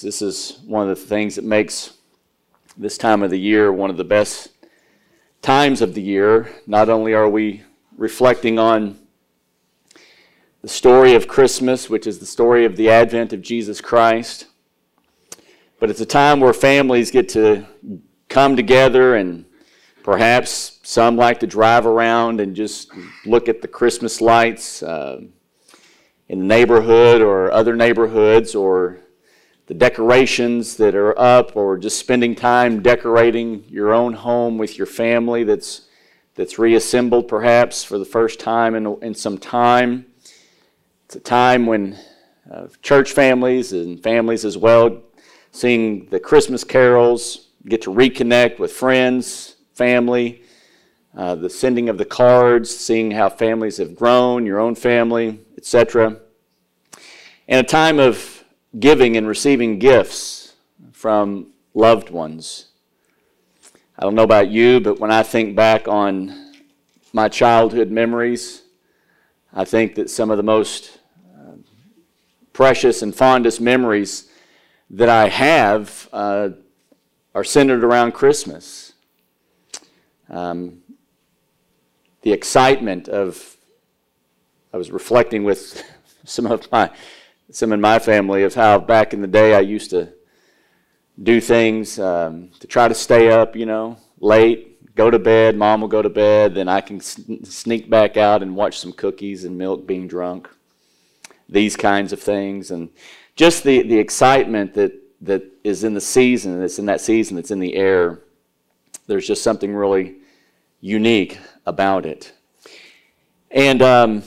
This is one of the things that makes this time of the year one of the best times of the year. Not only are we reflecting on the story of Christmas, which is the story of the advent of Jesus Christ, but it's a time where families get to come together and perhaps some like to drive around and just look at the Christmas lights uh, in the neighborhood or other neighborhoods or the decorations that are up or just spending time decorating your own home with your family that's that's reassembled perhaps for the first time in, in some time. It's a time when uh, church families and families as well sing the christmas carols get to reconnect with friends family uh, the sending of the cards seeing how families have grown your own family etc and a time of giving and receiving gifts from loved ones. I don't know about you, but when I think back on my childhood memories, I think that some of the most uh, precious and fondest memories that I have uh, are centered around Christmas. Um, the excitement of, I was reflecting with some of my some in my family of how back in the day I used to do things um, to try to stay up, you know, late, go to bed, mom will go to bed, then I can sneak back out and watch some cookies and milk being drunk. These kinds of things. And just the, the excitement that, that is in the season, that's in that season, that's in the air. There's just something really unique about it. And, um,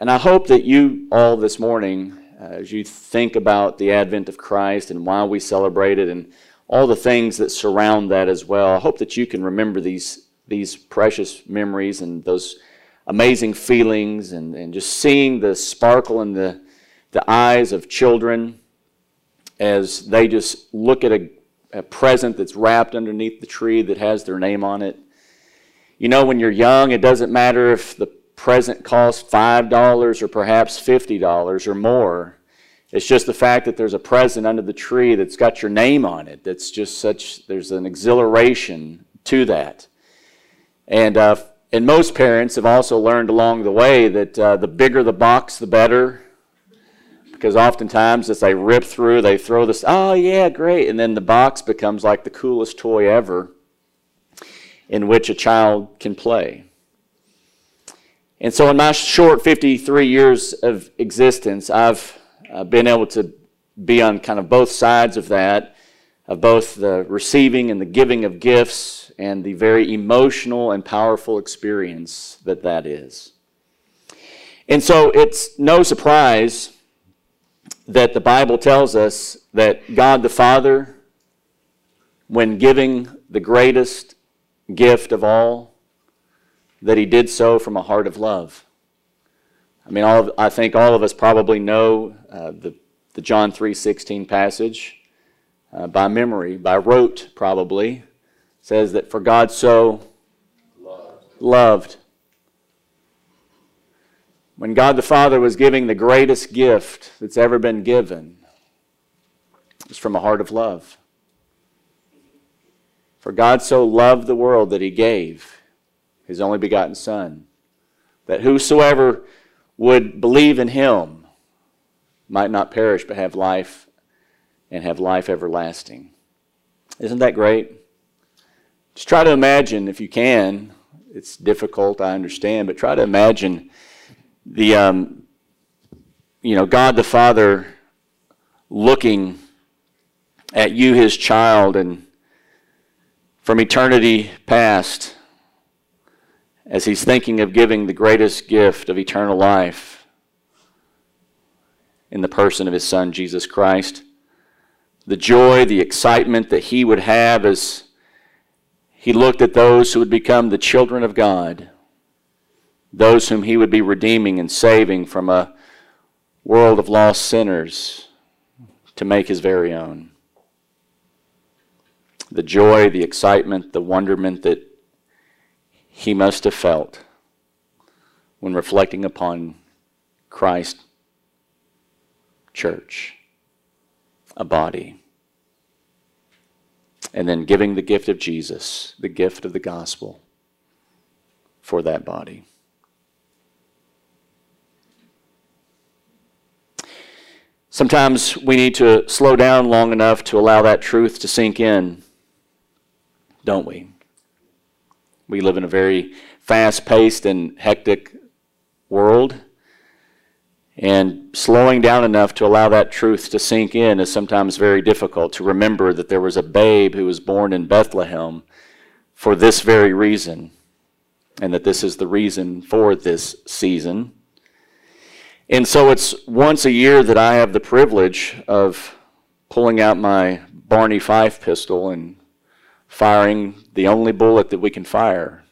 and I hope that you all this morning as you think about the advent of Christ and why we celebrate it and all the things that surround that as well. I hope that you can remember these, these precious memories and those amazing feelings and, and just seeing the sparkle in the, the eyes of children as they just look at a, a present that's wrapped underneath the tree that has their name on it. You know, when you're young, it doesn't matter if the present costs $5 or perhaps $50 or more. It's just the fact that there's a present under the tree that's got your name on it. That's just such, there's an exhilaration to that. And, uh, and most parents have also learned along the way that uh, the bigger the box, the better. Because oftentimes, as they rip through, they throw this, oh, yeah, great. And then the box becomes like the coolest toy ever in which a child can play. And so, in my short 53 years of existence, I've uh, been able to be on kind of both sides of that, of both the receiving and the giving of gifts, and the very emotional and powerful experience that that is. And so, it's no surprise that the Bible tells us that God the Father, when giving the greatest gift of all, that he did so from a heart of love. I mean, all of, I think all of us probably know uh, the, the John 3.16 passage uh, by memory, by rote probably. Says that for God so loved. loved. When God the Father was giving the greatest gift that's ever been given, it was from a heart of love. For God so loved the world that he gave his only begotten Son, that whosoever would believe in him might not perish but have life and have life everlasting. Isn't that great? Just try to imagine, if you can, it's difficult, I understand, but try to imagine the, um, you know, God the Father looking at you, his child, and from eternity past, as he's thinking of giving the greatest gift of eternal life in the person of his son, Jesus Christ. The joy, the excitement that he would have as he looked at those who would become the children of God, those whom he would be redeeming and saving from a world of lost sinners to make his very own. The joy, the excitement, the wonderment that he must have felt when reflecting upon Christ church. a body. And then giving the gift of Jesus, the gift of the gospel for that body. Sometimes we need to slow down long enough to allow that truth to sink in, don't we? We live in a very fast paced and hectic world. And slowing down enough to allow that truth to sink in is sometimes very difficult to remember that there was a babe who was born in Bethlehem for this very reason, and that this is the reason for this season. And so it's once a year that I have the privilege of pulling out my Barney Fife pistol and firing the only bullet that we can fire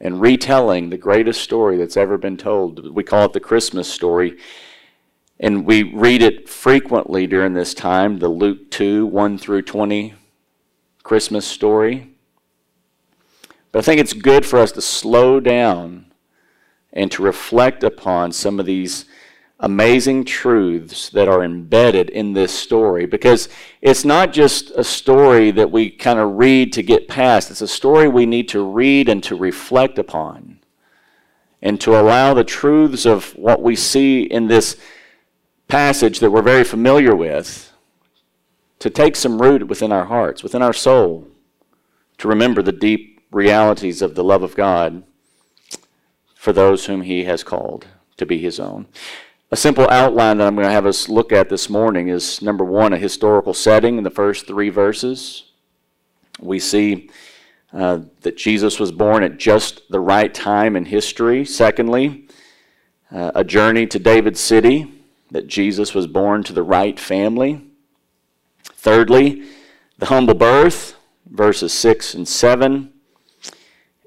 and retelling the greatest story that's ever been told. We call it the Christmas story. And we read it frequently during this time, the Luke 2, 1 through 20 Christmas story. But I think it's good for us to slow down and to reflect upon some of these amazing truths that are embedded in this story because it's not just a story that we kind of read to get past, it's a story we need to read and to reflect upon and to allow the truths of what we see in this passage that we're very familiar with to take some root within our hearts, within our soul, to remember the deep realities of the love of God for those whom He has called to be His own. A simple outline that I'm going to have us look at this morning is number one, a historical setting in the first three verses. We see uh, that Jesus was born at just the right time in history. Secondly, uh, a journey to David's city, that Jesus was born to the right family. Thirdly, the humble birth, verses 6 and 7.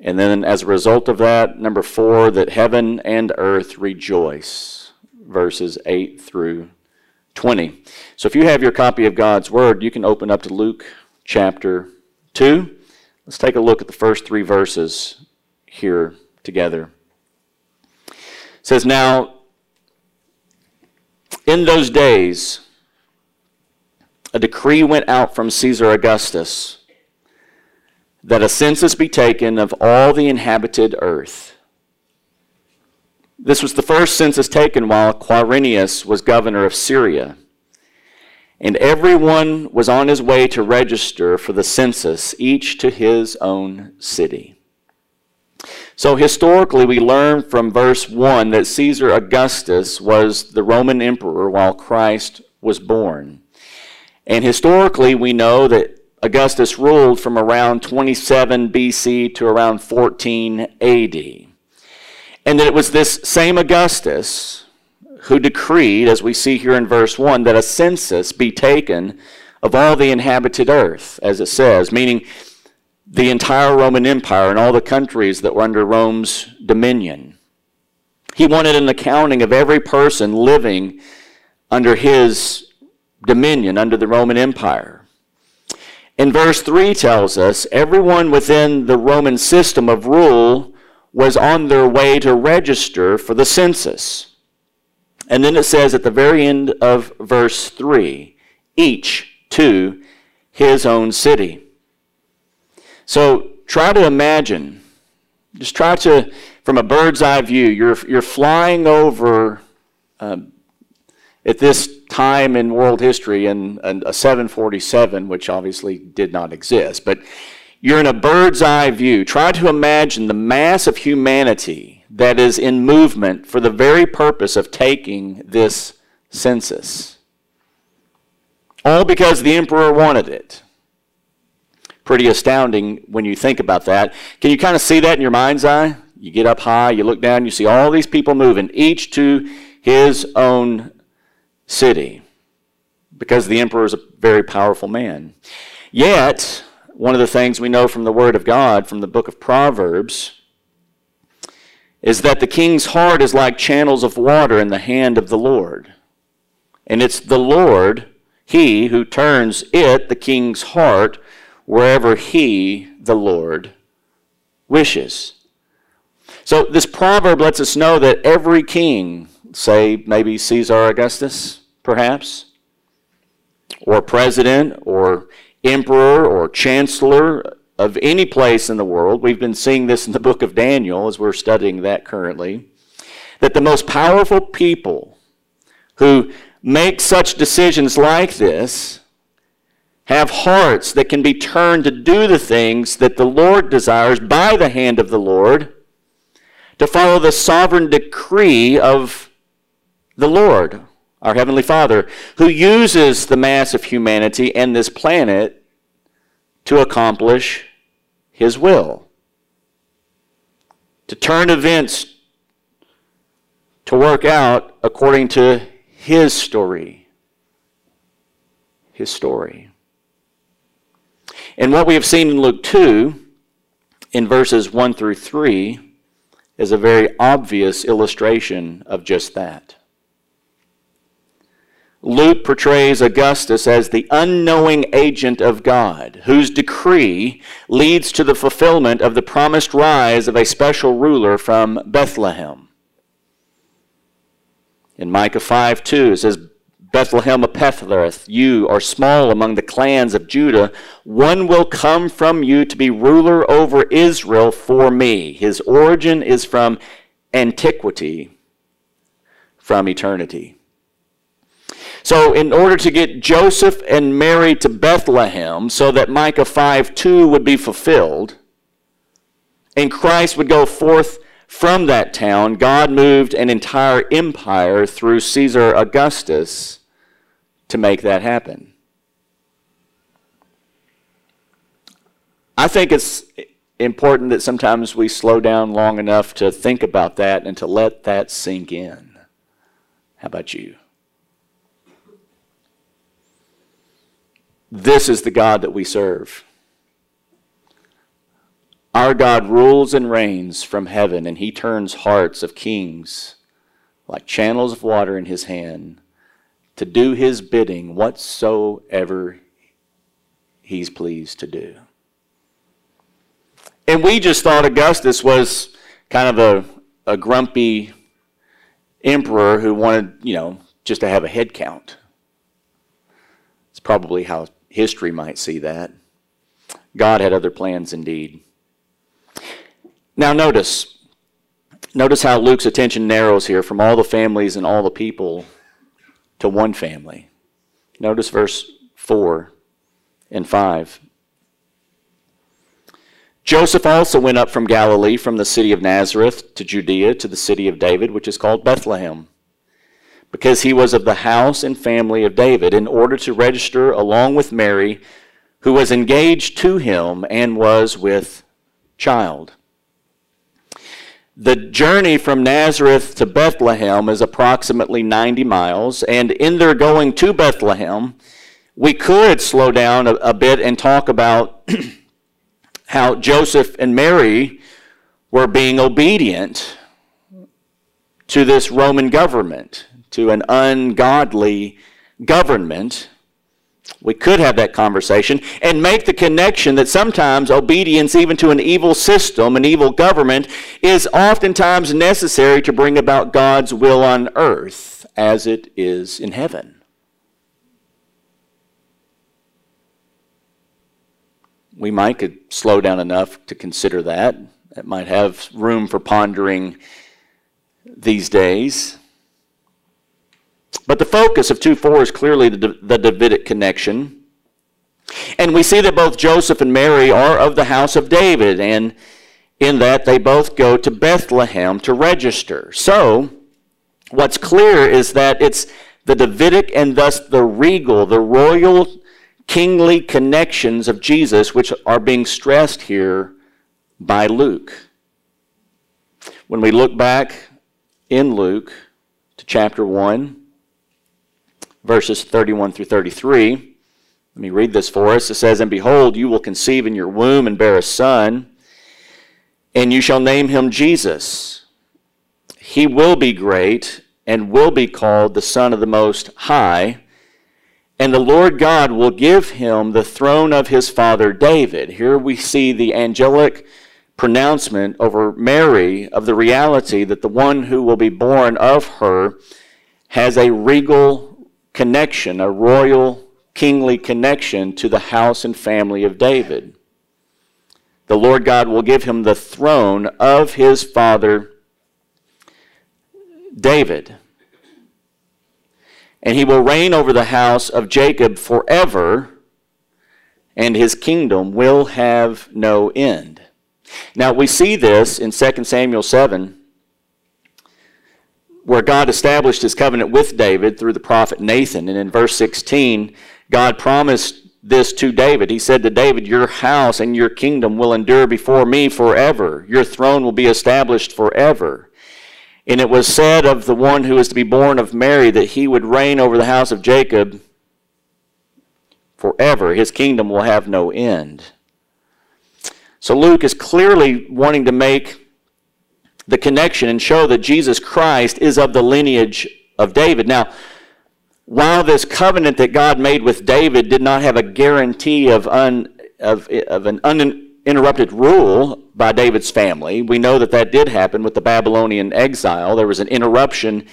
And then, as a result of that, number four, that heaven and earth rejoice, verses 8 through 20. So, if you have your copy of God's Word, you can open up to Luke chapter 2. Let's take a look at the first three verses here together. It says, Now, in those days, a decree went out from Caesar Augustus that a census be taken of all the inhabited earth. This was the first census taken while Quirinius was governor of Syria. And everyone was on his way to register for the census, each to his own city. So, historically, we learn from verse 1 that Caesar Augustus was the Roman emperor while Christ was born. And historically, we know that Augustus ruled from around 27 BC to around 14 AD. And it was this same Augustus who decreed, as we see here in verse 1, that a census be taken of all the inhabited earth, as it says, meaning the entire Roman Empire and all the countries that were under Rome's dominion. He wanted an accounting of every person living under his dominion, under the Roman Empire. In verse 3 tells us everyone within the Roman system of rule was on their way to register for the census. And then it says at the very end of verse 3 each to his own city. So try to imagine, just try to, from a bird's eye view, you're, you're flying over um, at this time in world history in a 747, which obviously did not exist, but you're in a bird's eye view. Try to imagine the mass of humanity that is in movement for the very purpose of taking this census. All because the emperor wanted it. Pretty astounding when you think about that. Can you kind of see that in your mind's eye? You get up high, you look down, you see all these people moving, each to his own city because the emperor is a very powerful man. Yet, one of the things we know from the Word of God, from the book of Proverbs, is that the king's heart is like channels of water in the hand of the Lord. And it's the Lord, He, who turns it, the king's heart, wherever He, the Lord, wishes. So this proverb lets us know that every king say maybe Caesar Augustus, perhaps, or president or emperor or chancellor of any place in the world. We've been seeing this in the book of Daniel as we're studying that currently. That the most powerful people who make such decisions like this have hearts that can be turned to do the things that the Lord desires by the hand of the Lord, to follow the sovereign decree of the Lord, our Heavenly Father, who uses the mass of humanity and this planet to accomplish His will, to turn events to work out according to His story. His story. And what we have seen in Luke 2, in verses 1 through 3, is a very obvious illustration of just that. Luke portrays Augustus as the unknowing agent of God, whose decree leads to the fulfillment of the promised rise of a special ruler from Bethlehem. In Micah 5 2, it says, Bethlehem of Ephrathah, you are small among the clans of Judah. One will come from you to be ruler over Israel for me. His origin is from antiquity, from eternity. So, in order to get Joseph and Mary to Bethlehem so that Micah 5 2 would be fulfilled, and Christ would go forth from that town, God moved an entire empire through Caesar Augustus to make that happen. I think it's important that sometimes we slow down long enough to think about that and to let that sink in. How about you? This is the God that we serve. Our God rules and reigns from heaven, and he turns hearts of kings like channels of water in his hand to do his bidding whatsoever he's pleased to do. And we just thought Augustus was kind of a, a grumpy emperor who wanted, you know, just to have a head count. It's probably how history might see that. God had other plans indeed. Now notice, notice how Luke's attention narrows here from all the families and all the people to one family. Notice verse 4 and 5. Joseph also went up from Galilee, from the city of Nazareth to Judea, to the city of David, which is called Bethlehem, because he was of the house and family of David, in order to register along with Mary, who was engaged to him and was with child. The journey from Nazareth to Bethlehem is approximately 90 miles, and in their going to Bethlehem, we could slow down a, a bit and talk about how Joseph and Mary were being obedient to this Roman government, to an ungodly government we could have that conversation and make the connection that sometimes obedience, even to an evil system, an evil government, is oftentimes necessary to bring about God's will on earth as it is in heaven. We might could slow down enough to consider that. It might have room for pondering these days. But the focus of 2 4 is clearly the, the Davidic connection. And we see that both Joseph and Mary are of the house of David, and in that they both go to Bethlehem to register. So, what's clear is that it's the Davidic and thus the regal, the royal, kingly connections of Jesus which are being stressed here by Luke. When we look back in Luke to chapter 1, verses 31 through 33. Let me read this for us. It says, And behold, you will conceive in your womb and bear a son, and you shall name him Jesus. He will be great and will be called the Son of the Most High. And the Lord God will give him the throne of his father David. Here we see the angelic pronouncement over Mary of the reality that the one who will be born of her has a regal connection, a royal kingly connection to the house and family of David. The Lord God will give him the throne of his father David. And he will reign over the house of Jacob forever, and his kingdom will have no end. Now, we see this in 2 Samuel 7 where God established his covenant with David through the prophet Nathan. And in verse 16, God promised this to David. He said to David, Your house and your kingdom will endure before me forever. Your throne will be established forever. And it was said of the one who is to be born of Mary that he would reign over the house of Jacob forever. His kingdom will have no end. So Luke is clearly wanting to make the connection and show that Jesus Christ is of the lineage of David. Now, while this covenant that God made with David did not have a guarantee of, un, of, of an uninterrupted rule by David's family, we know that that did happen with the Babylonian exile. There was an interruption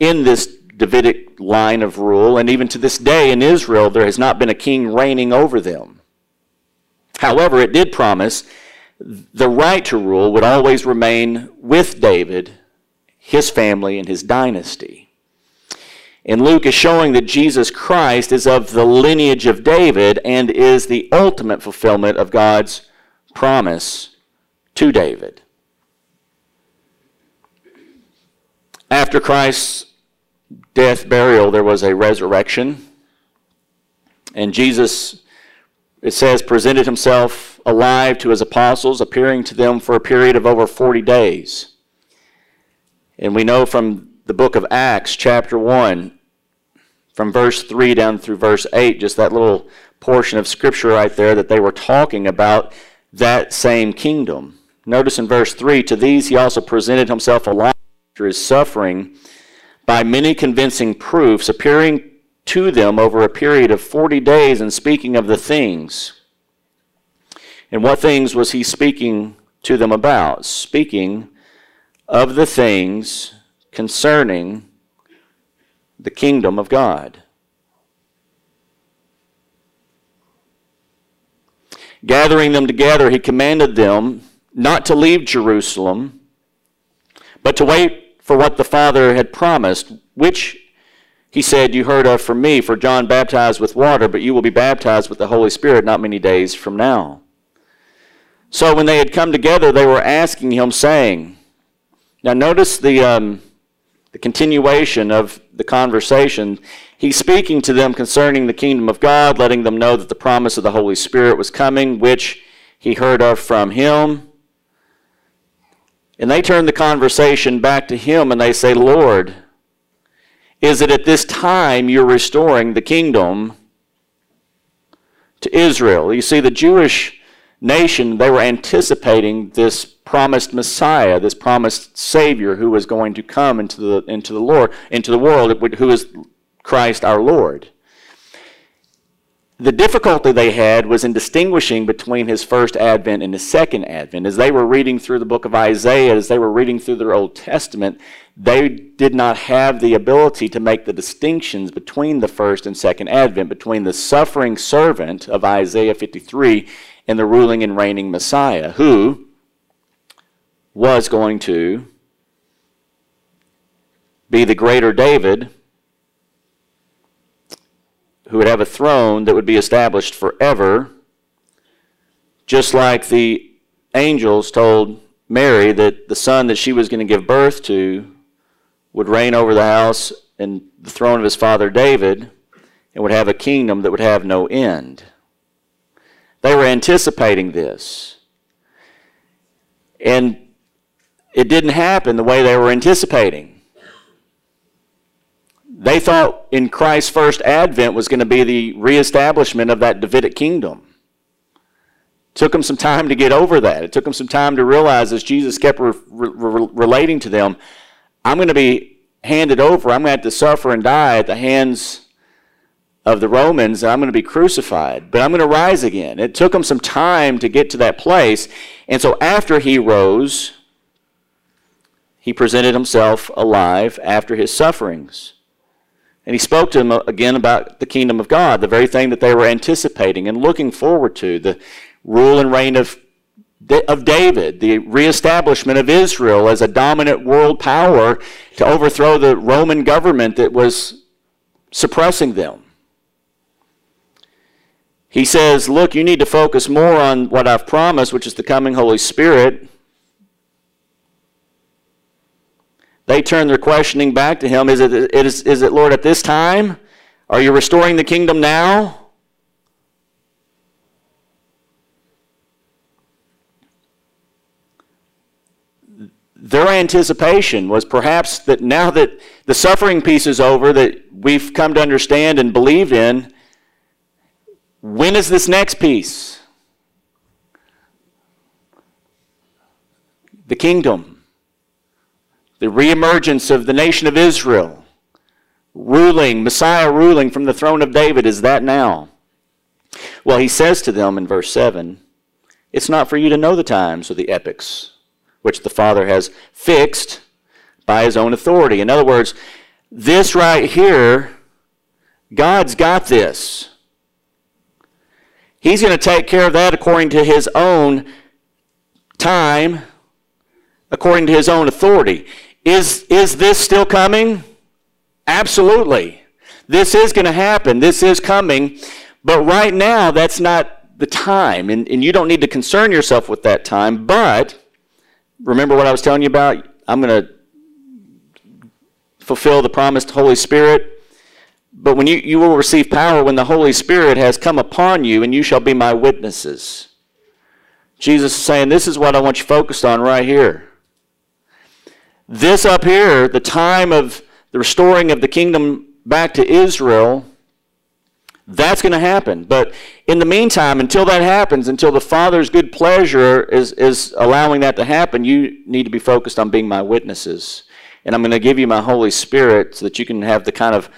in this Davidic line of rule, and even to this day in Israel, there has not been a king reigning over them. However, it did promise the right to rule would always remain with David, his family, and his dynasty. And Luke is showing that Jesus Christ is of the lineage of David and is the ultimate fulfillment of God's promise to David. After Christ's death, burial, there was a resurrection. And Jesus, it says, presented himself alive to his apostles, appearing to them for a period of over 40 days. And we know from the book of Acts, chapter 1, from verse 3 down through verse 8, just that little portion of scripture right there, that they were talking about that same kingdom. Notice in verse 3 To these he also presented himself alive after his suffering by many convincing proofs, appearing to them over a period of 40 days and speaking of the things and what things was he speaking to them about? Speaking of the things concerning the kingdom of God. Gathering them together, he commanded them not to leave Jerusalem, but to wait for what the Father had promised, which he said, You heard of from me, for John baptized with water, but you will be baptized with the Holy Spirit not many days from now. So when they had come together, they were asking him, saying, Now notice the, um, the continuation of the conversation. He's speaking to them concerning the kingdom of God, letting them know that the promise of the Holy Spirit was coming, which he heard of from him. And they turn the conversation back to him and they say, Lord, is that at this time you're restoring the kingdom to Israel? You see, the Jewish nation, they were anticipating this promised Messiah, this promised Savior who was going to come into the, into the Lord, into the world, who is Christ our Lord. The difficulty they had was in distinguishing between his first advent and his second advent. As they were reading through the book of Isaiah, as they were reading through their Old Testament, they did not have the ability to make the distinctions between the first and second advent, between the suffering servant of Isaiah 53 and the ruling and reigning Messiah, who was going to be the greater David, who would have a throne that would be established forever, just like the angels told Mary that the son that she was going to give birth to would reign over the house and the throne of his father David and would have a kingdom that would have no end. They were anticipating this. And it didn't happen the way they were anticipating. They thought in Christ's first advent was going to be the reestablishment of that Davidic kingdom. It took them some time to get over that. It took them some time to realize as Jesus kept re- re- relating to them, I'm going to be handed over. I'm going to have to suffer and die at the hands of the Romans, I'm going to be crucified, but I'm going to rise again. It took them some time to get to that place. And so after he rose, he presented himself alive after his sufferings. And he spoke to them uh, again about the kingdom of God, the very thing that they were anticipating and looking forward to, the rule and reign of, of David, the reestablishment of Israel as a dominant world power to overthrow the Roman government that was suppressing them. He says, Look, you need to focus more on what I've promised, which is the coming Holy Spirit. They turn their questioning back to him. Is it, is, is it, Lord, at this time? Are you restoring the kingdom now? Their anticipation was perhaps that now that the suffering piece is over, that we've come to understand and believe in, when is this next piece? The kingdom, the reemergence of the nation of Israel, ruling, Messiah ruling from the throne of David, is that now? Well, he says to them in verse 7 It's not for you to know the times or the epochs which the Father has fixed by his own authority. In other words, this right here, God's got this. He's going to take care of that according to his own time, according to his own authority. Is, is this still coming? Absolutely. This is going to happen. This is coming. But right now, that's not the time. And, and you don't need to concern yourself with that time. But remember what I was telling you about? I'm going to fulfill the promised Holy Spirit. But when you, you will receive power when the Holy Spirit has come upon you, and you shall be my witnesses. Jesus is saying, This is what I want you focused on right here. This up here, the time of the restoring of the kingdom back to Israel, that's going to happen. But in the meantime, until that happens, until the Father's good pleasure is, is allowing that to happen, you need to be focused on being my witnesses. And I'm going to give you my Holy Spirit so that you can have the kind of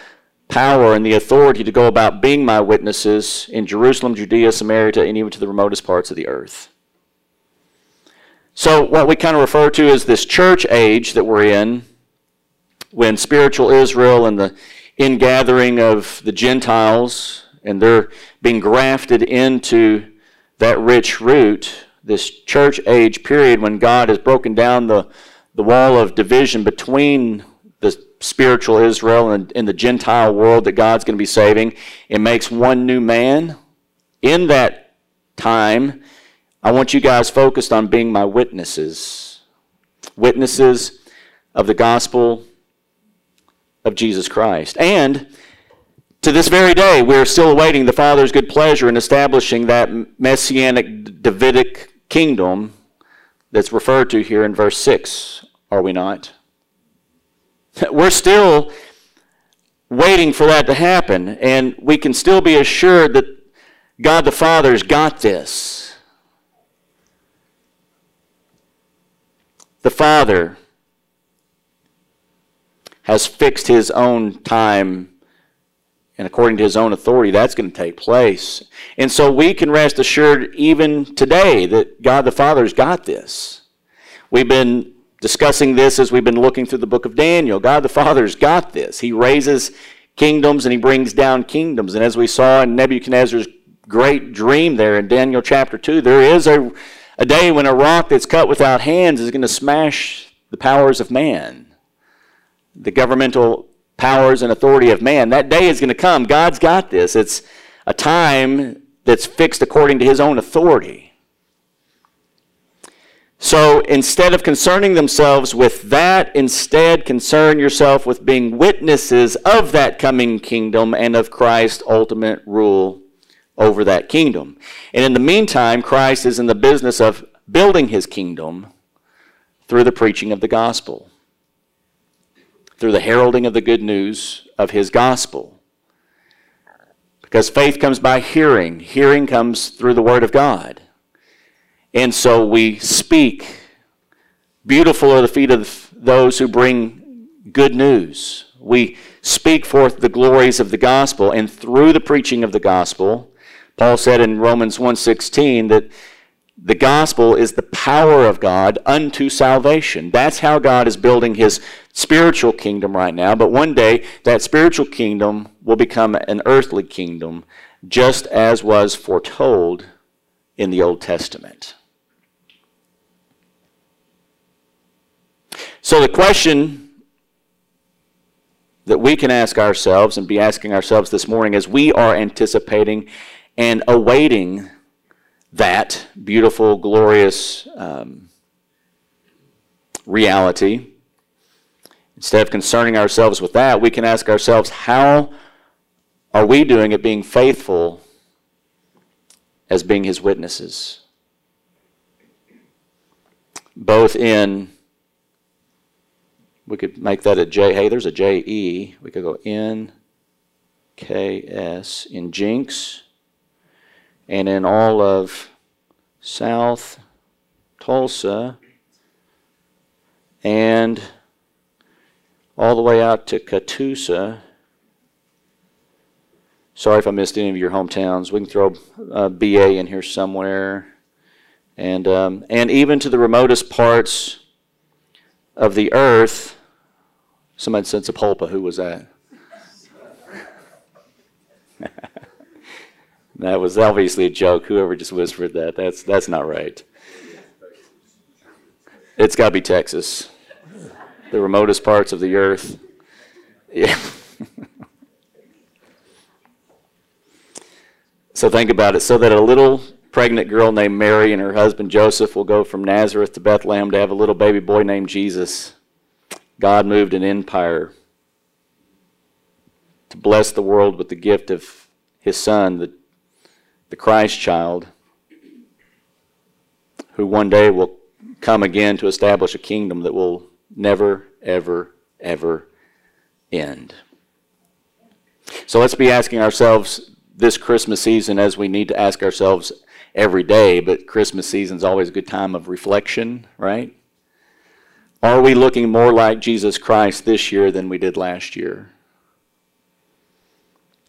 power and the authority to go about being my witnesses in Jerusalem, Judea, Samaria, and even to the remotest parts of the earth. So, what we kind of refer to as this church age that we're in, when spiritual Israel and the ingathering of the Gentiles and they're being grafted into that rich root, this church age period when God has broken down the, the wall of division between the spiritual Israel and, and the Gentile world that God's going to be saving. It makes one new man. In that time, I want you guys focused on being my witnesses. Witnesses of the gospel of Jesus Christ. And to this very day, we're still awaiting the Father's good pleasure in establishing that messianic Davidic kingdom that's referred to here in verse 6, are we not? We're still waiting for that to happen, and we can still be assured that God the Father's got this. The Father has fixed his own time and according to his own authority, that's going to take place. And so we can rest assured even today that God the Father's got this. We've been discussing this as we've been looking through the book of Daniel. God the Father's got this. He raises kingdoms and he brings down kingdoms. And as we saw in Nebuchadnezzar's great dream there in Daniel chapter 2, there is a, a day when a rock that's cut without hands is going to smash the powers of man, the governmental powers and authority of man. That day is going to come. God's got this. It's a time that's fixed according to his own authority. So instead of concerning themselves with that, instead concern yourself with being witnesses of that coming kingdom and of Christ's ultimate rule over that kingdom. And in the meantime, Christ is in the business of building his kingdom through the preaching of the gospel, through the heralding of the good news of his gospel. Because faith comes by hearing, hearing comes through the word of God. And so we speak. Beautiful are the feet of those who bring good news. We speak forth the glories of the gospel, and through the preaching of the gospel, Paul said in Romans 1:16 that the gospel is the power of God unto salvation. That's how God is building his spiritual kingdom right now. But one day, that spiritual kingdom will become an earthly kingdom, just as was foretold in the Old Testament. So the question that we can ask ourselves and be asking ourselves this morning as we are anticipating and awaiting that beautiful, glorious um, reality, instead of concerning ourselves with that, we can ask ourselves, how are we doing at being faithful as being his witnesses? Both in, we could make that a J, hey, there's a J E. We could go N K S in Jenks and in all of South Tulsa and all the way out to Catoosa. Sorry if I missed any of your hometowns. We can throw BA in here somewhere. And, um, and even to the remotest parts of the earth. Somebody said Sapulpa. Who was that? That was obviously a joke. Whoever just whispered that, that's, that's not right. It's got to be Texas, the remotest parts of the earth. Yeah. so think about it. So that a little pregnant girl named Mary and her husband Joseph will go from Nazareth to Bethlehem to have a little baby boy named Jesus. God moved an empire to bless the world with the gift of his son, the the Christ child, who one day will come again to establish a kingdom that will never, ever, ever end. So let's be asking ourselves this Christmas season as we need to ask ourselves every day, but Christmas season is always a good time of reflection, right? Are we looking more like Jesus Christ this year than we did last year?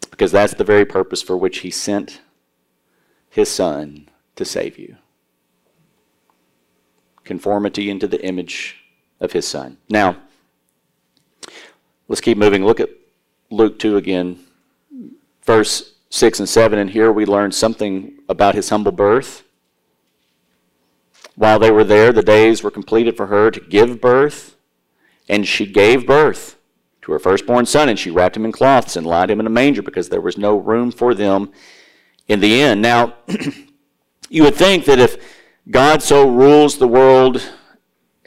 Because that's the very purpose for which he sent his son to save you. Conformity into the image of his son. Now, let's keep moving. Look at Luke 2 again, verse 6 and 7. And here we learn something about his humble birth. While they were there, the days were completed for her to give birth, and she gave birth to her firstborn son, and she wrapped him in cloths and laid him in a manger because there was no room for them in the end. Now, you would think that if God so rules the world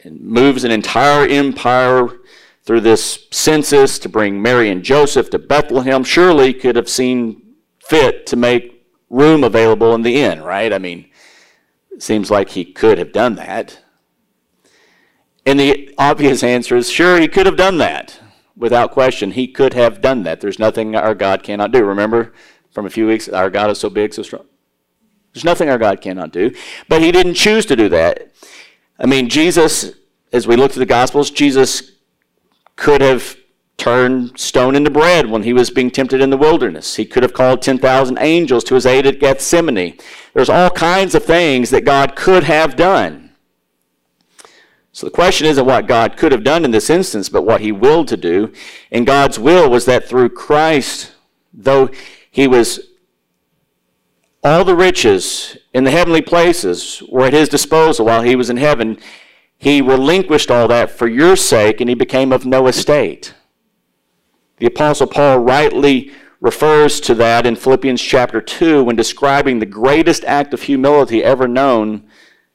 and moves an entire empire through this census to bring Mary and Joseph to Bethlehem, surely could have seen fit to make room available in the inn, right? I mean, it seems like he could have done that. And the obvious answer is sure, he could have done that. Without question, he could have done that. There's nothing our God cannot do. Remember, from a few weeks, our God is so big, so strong. There's nothing our God cannot do. But he didn't choose to do that. I mean, Jesus, as we look through the Gospels, Jesus could have turned stone into bread when he was being tempted in the wilderness. He could have called 10,000 angels to his aid at Gethsemane. There's all kinds of things that God could have done. So the question isn't what God could have done in this instance, but what he willed to do. And God's will was that through Christ, though he was, all the riches in the heavenly places were at his disposal while he was in heaven. He relinquished all that for your sake, and he became of no estate. The Apostle Paul rightly refers to that in Philippians chapter 2 when describing the greatest act of humility ever known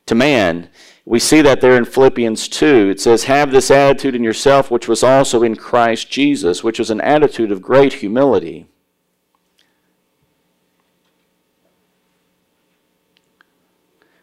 to man. We see that there in Philippians 2. It says, Have this attitude in yourself, which was also in Christ Jesus, which was an attitude of great humility.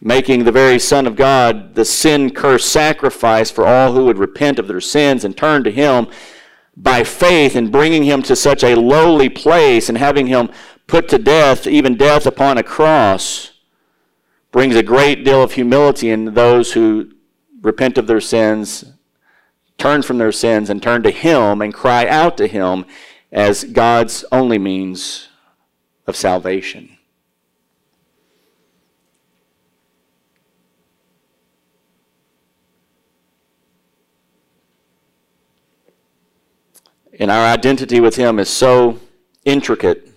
Making the very Son of God the sin cursed sacrifice for all who would repent of their sins and turn to Him by faith and bringing Him to such a lowly place and having Him put to death, even death upon a cross, brings a great deal of humility in those who repent of their sins, turn from their sins, and turn to Him and cry out to Him as God's only means of salvation. And our identity with Him is so intricate.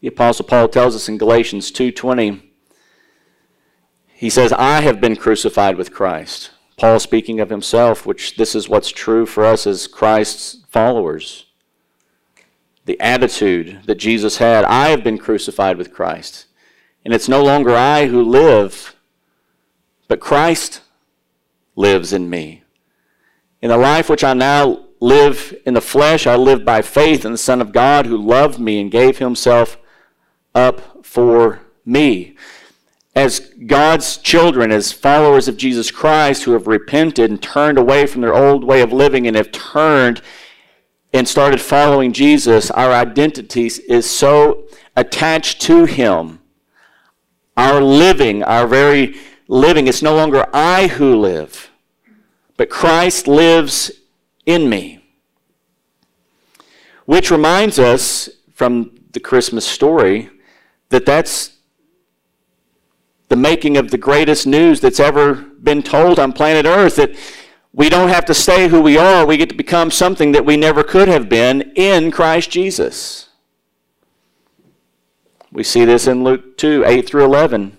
The Apostle Paul tells us in Galatians 2:20, he says, I have been crucified with Christ. Paul speaking of himself, which this is what's true for us as Christ's followers. The attitude that Jesus had, I have been crucified with Christ. And it's no longer I who live, but Christ lives in me. In the life which I now live in the flesh, I live by faith in the Son of God who loved me and gave himself up for me. As God's children, as followers of Jesus Christ who have repented and turned away from their old way of living and have turned and started following Jesus, our identity is so attached to Him. Our living, our very living, it's no longer I who live, but Christ lives in me. Which reminds us from the Christmas story that that's the making of the greatest news that's ever been told on planet Earth that we don't have to stay who we are, we get to become something that we never could have been in Christ Jesus. We see this in Luke 2 8 through 11.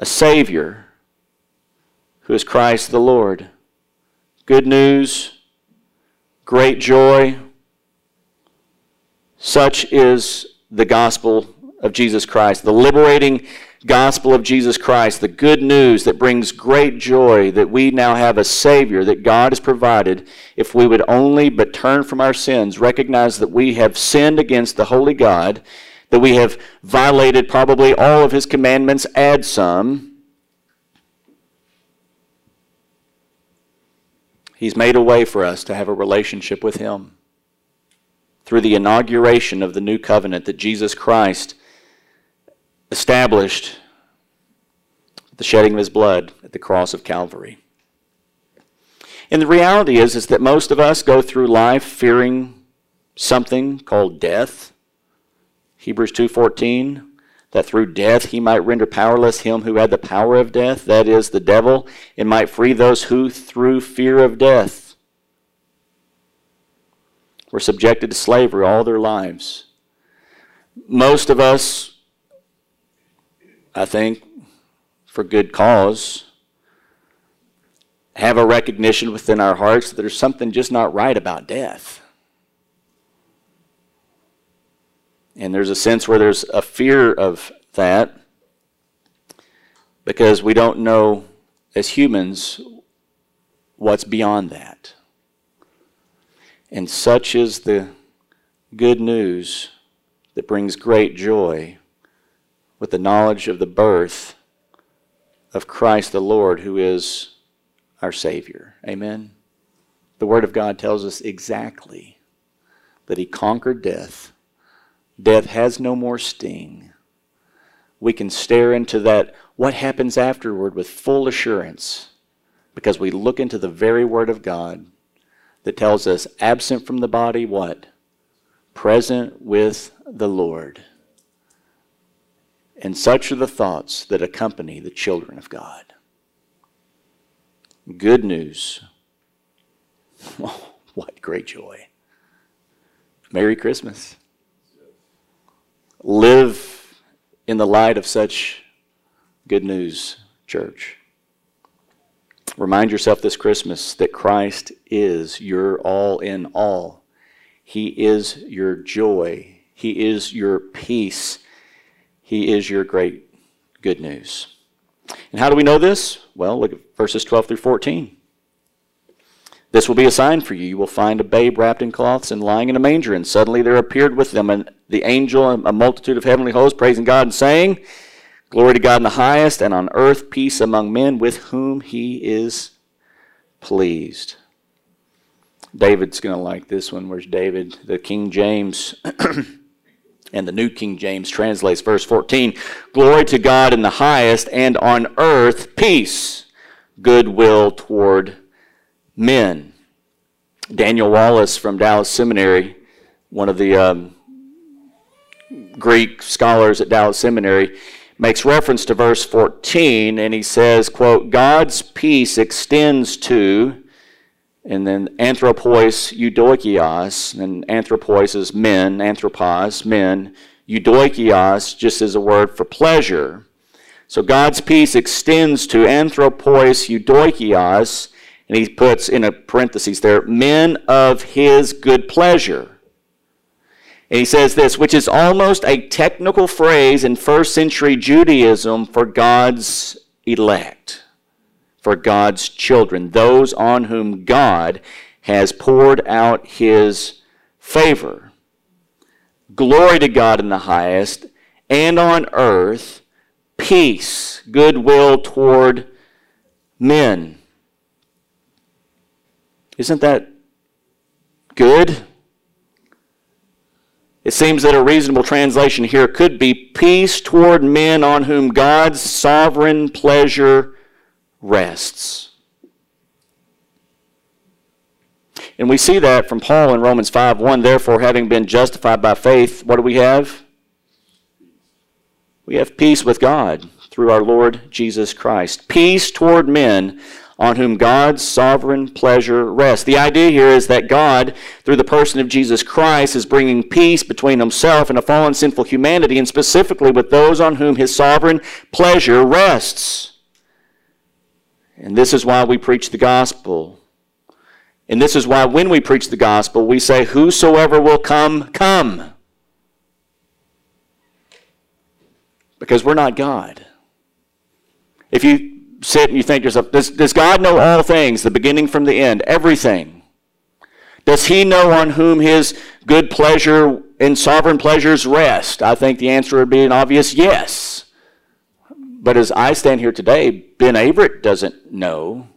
a Savior who is Christ the Lord. Good news, great joy. Such is the gospel of Jesus Christ, the liberating gospel of Jesus Christ, the good news that brings great joy that we now have a Savior that God has provided. If we would only but turn from our sins, recognize that we have sinned against the holy God that we have violated probably all of his commandments, add some. He's made a way for us to have a relationship with him through the inauguration of the new covenant that Jesus Christ established the shedding of his blood at the cross of Calvary. And the reality is, is that most of us go through life fearing something called death. Hebrews 2:14 that through death he might render powerless him who had the power of death that is the devil and might free those who through fear of death were subjected to slavery all their lives. Most of us i think for good cause have a recognition within our hearts that there's something just not right about death And there's a sense where there's a fear of that because we don't know as humans what's beyond that. And such is the good news that brings great joy with the knowledge of the birth of Christ the Lord, who is our Savior. Amen. The Word of God tells us exactly that He conquered death Death has no more sting. We can stare into that, what happens afterward, with full assurance because we look into the very Word of God that tells us, absent from the body, what? Present with the Lord. And such are the thoughts that accompany the children of God. Good news. Oh, what great joy. Merry Christmas live in the light of such good news, church. Remind yourself this Christmas that Christ is your all in all. He is your joy. He is your peace. He is your great good news. And how do we know this? Well, look at verses 12 through 14. This will be a sign for you. You will find a babe wrapped in cloths and lying in a manger. And suddenly there appeared with them an, the angel, and a multitude of heavenly hosts, praising God and saying, Glory to God in the highest, and on earth peace among men with whom he is pleased. David's going to like this one. Where's David? The King James and the New King James translates verse 14 Glory to God in the highest, and on earth peace, goodwill toward men. Daniel Wallace from Dallas Seminary, one of the um, Greek scholars at Dallas Seminary, makes reference to verse 14 and he says, quote, God's peace extends to, and then anthropos eudokios, and anthropos is men, anthropos, men, eudokios just as a word for pleasure. So God's peace extends to anthropos eudokios, and he puts in a parenthesis there, men of his good pleasure. And he says this, which is almost a technical phrase in first century Judaism for God's elect, for God's children, those on whom God has poured out his favor. Glory to God in the highest, and on earth, peace, goodwill toward men. Isn't that good? It seems that a reasonable translation here could be peace toward men on whom God's sovereign pleasure rests. And we see that from Paul in Romans 5 1. Therefore, having been justified by faith, what do we have? We have peace with God through our Lord Jesus Christ. Peace toward men on whom God's sovereign pleasure rests. The idea here is that God, through the person of Jesus Christ, is bringing peace between himself and a fallen sinful humanity, and specifically with those on whom his sovereign pleasure rests. And this is why we preach the gospel. And this is why when we preach the gospel, we say, Whosoever will come, come. Because we're not God. If you sit and you think to yourself, does, does God know all things, the beginning from the end, everything? Does he know on whom his good pleasure and sovereign pleasures rest? I think the answer would be an obvious yes. But as I stand here today, Ben Averett doesn't know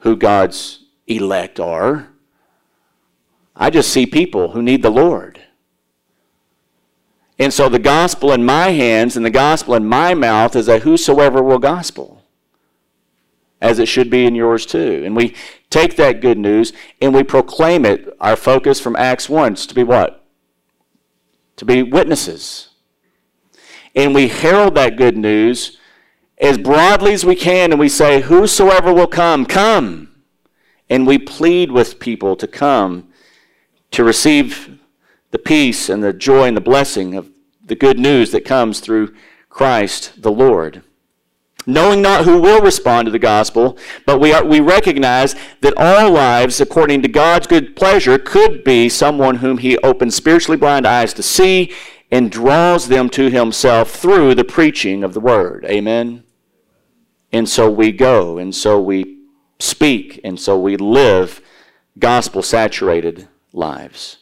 who God's elect are. I just see people who need the Lord. And so the gospel in my hands and the gospel in my mouth is a whosoever will gospel, as it should be in yours too. And we take that good news and we proclaim it. Our focus from Acts 1 is to be what? To be witnesses. And we herald that good news as broadly as we can and we say, Whosoever will come, come. And we plead with people to come to receive the peace and the joy and the blessing of the good news that comes through Christ the Lord. Knowing not who will respond to the gospel, but we, are, we recognize that all lives, according to God's good pleasure, could be someone whom He opens spiritually blind eyes to see and draws them to Himself through the preaching of the Word. Amen? And so we go, and so we speak, and so we live gospel saturated lives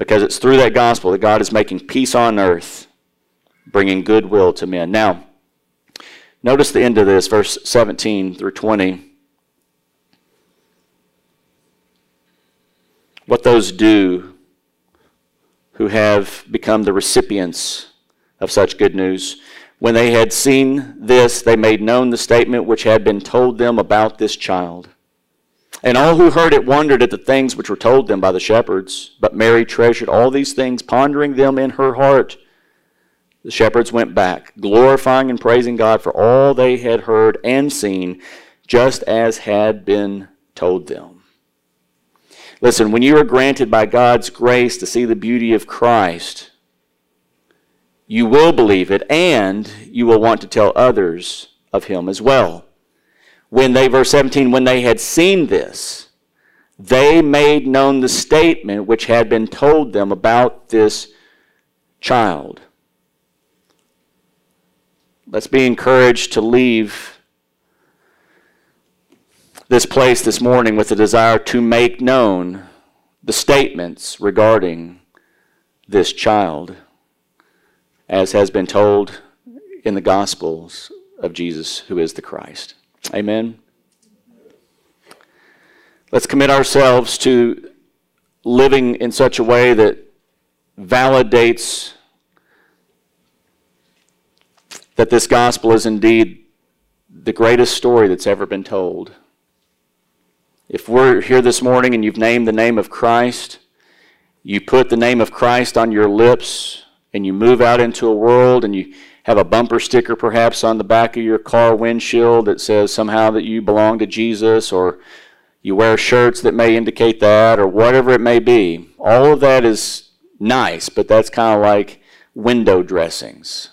because it's through that gospel that God is making peace on earth, bringing goodwill to men. Now, notice the end of this, verse 17 through 20. What those do who have become the recipients of such good news. When they had seen this, they made known the statement which had been told them about this child. And all who heard it wondered at the things which were told them by the shepherds. But Mary treasured all these things, pondering them in her heart. The shepherds went back, glorifying and praising God for all they had heard and seen, just as had been told them. Listen, when you are granted by God's grace to see the beauty of Christ, you will believe it, and you will want to tell others of him as well. When they, verse 17, when they had seen this, they made known the statement which had been told them about this child. Let's be encouraged to leave this place this morning with a desire to make known the statements regarding this child, as has been told in the Gospels of Jesus, who is the Christ. Amen. Let's commit ourselves to living in such a way that validates that this gospel is indeed the greatest story that's ever been told. If we're here this morning and you've named the name of Christ, you put the name of Christ on your lips, and you move out into a world and you have a bumper sticker perhaps on the back of your car windshield that says somehow that you belong to Jesus, or you wear shirts that may indicate that, or whatever it may be. All of that is nice, but that's kind of like window dressings.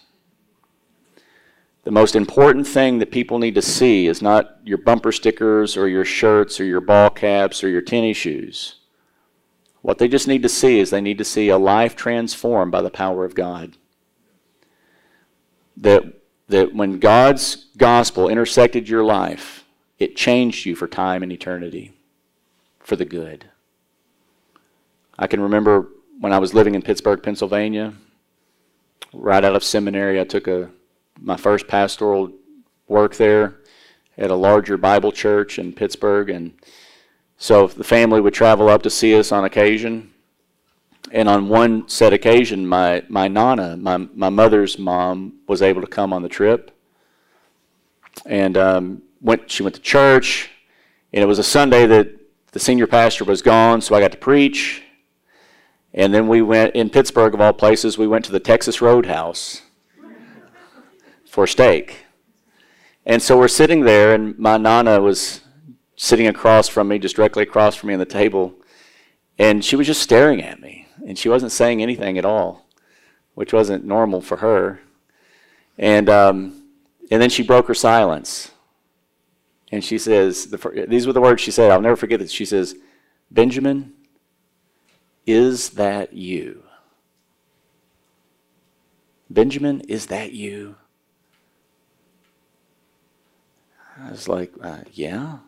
The most important thing that people need to see is not your bumper stickers or your shirts or your ball caps or your tennis shoes. What they just need to see is they need to see a life transformed by the power of God. That, that when God's gospel intersected your life, it changed you for time and eternity, for the good. I can remember when I was living in Pittsburgh, Pennsylvania, right out of seminary, I took a my first pastoral work there at a larger Bible church in Pittsburgh. And so the family would travel up to see us on occasion. And on one set occasion, my, my nana, my, my mother's mom, was able to come on the trip. And um, went, she went to church. And it was a Sunday that the senior pastor was gone, so I got to preach. And then we went, in Pittsburgh, of all places, we went to the Texas Roadhouse for steak. And so we're sitting there, and my nana was sitting across from me, just directly across from me on the table, and she was just staring at me, and she wasn't saying anything at all, which wasn't normal for her. And um, and then she broke her silence, and she says, the, "These were the words she said. I'll never forget this." She says, "Benjamin, is that you?" Benjamin, is that you? I was like, uh, yeah.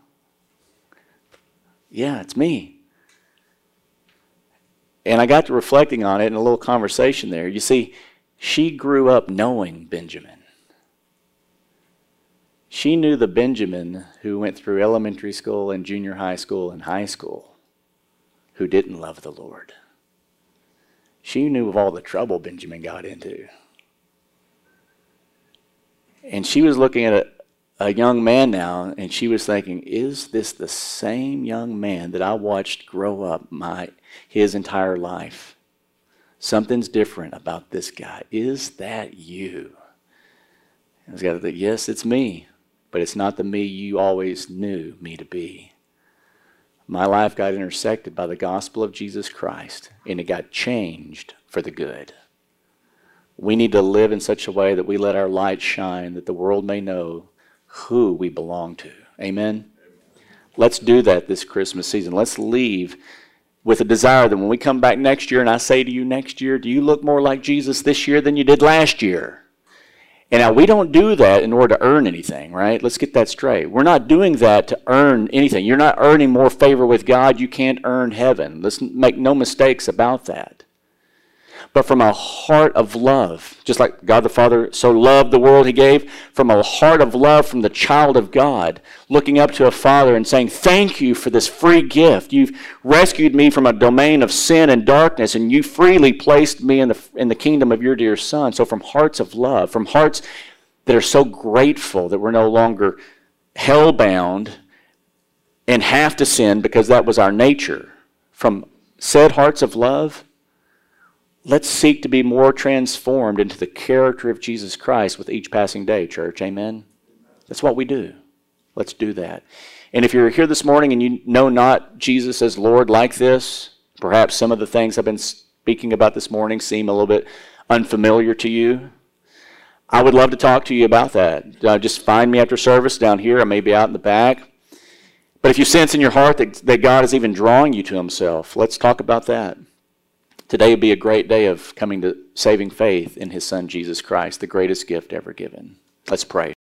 Yeah, it's me. And I got to reflecting on it in a little conversation there. You see, she grew up knowing Benjamin. She knew the Benjamin who went through elementary school and junior high school and high school who didn't love the Lord. She knew of all the trouble Benjamin got into. And she was looking at it a young man now, and she was thinking, is this the same young man that I watched grow up my his entire life? Something's different about this guy. Is that you? I was got to yes, it's me, but it's not the me you always knew me to be. My life got intersected by the gospel of Jesus Christ, and it got changed for the good. We need to live in such a way that we let our light shine, that the world may know who we belong to. Amen? Let's do that this Christmas season. Let's leave with a desire that when we come back next year and I say to you next year, do you look more like Jesus this year than you did last year? And now we don't do that in order to earn anything, right? Let's get that straight. We're not doing that to earn anything. You're not earning more favor with God. You can't earn heaven. Let's make no mistakes about that but from a heart of love. Just like God the Father so loved the world he gave, from a heart of love from the child of God, looking up to a father and saying, Thank you for this free gift. You've rescued me from a domain of sin and darkness, and you freely placed me in the, in the kingdom of your dear Son. So, from hearts of love, from hearts that are so grateful that we're no longer hell bound and have to sin because that was our nature, from said hearts of love Let's seek to be more transformed into the character of Jesus Christ with each passing day, church. Amen? That's what we do. Let's do that. And if you're here this morning and you know not Jesus as Lord like this, perhaps some of the things I've been speaking about this morning seem a little bit unfamiliar to you. I would love to talk to you about that. Uh, just find me after service down here. I may be out in the back. But if you sense in your heart that, that God is even drawing you to Himself, let's talk about that. Today would be a great day of coming to saving faith in his son Jesus Christ, the greatest gift ever given. Let's pray.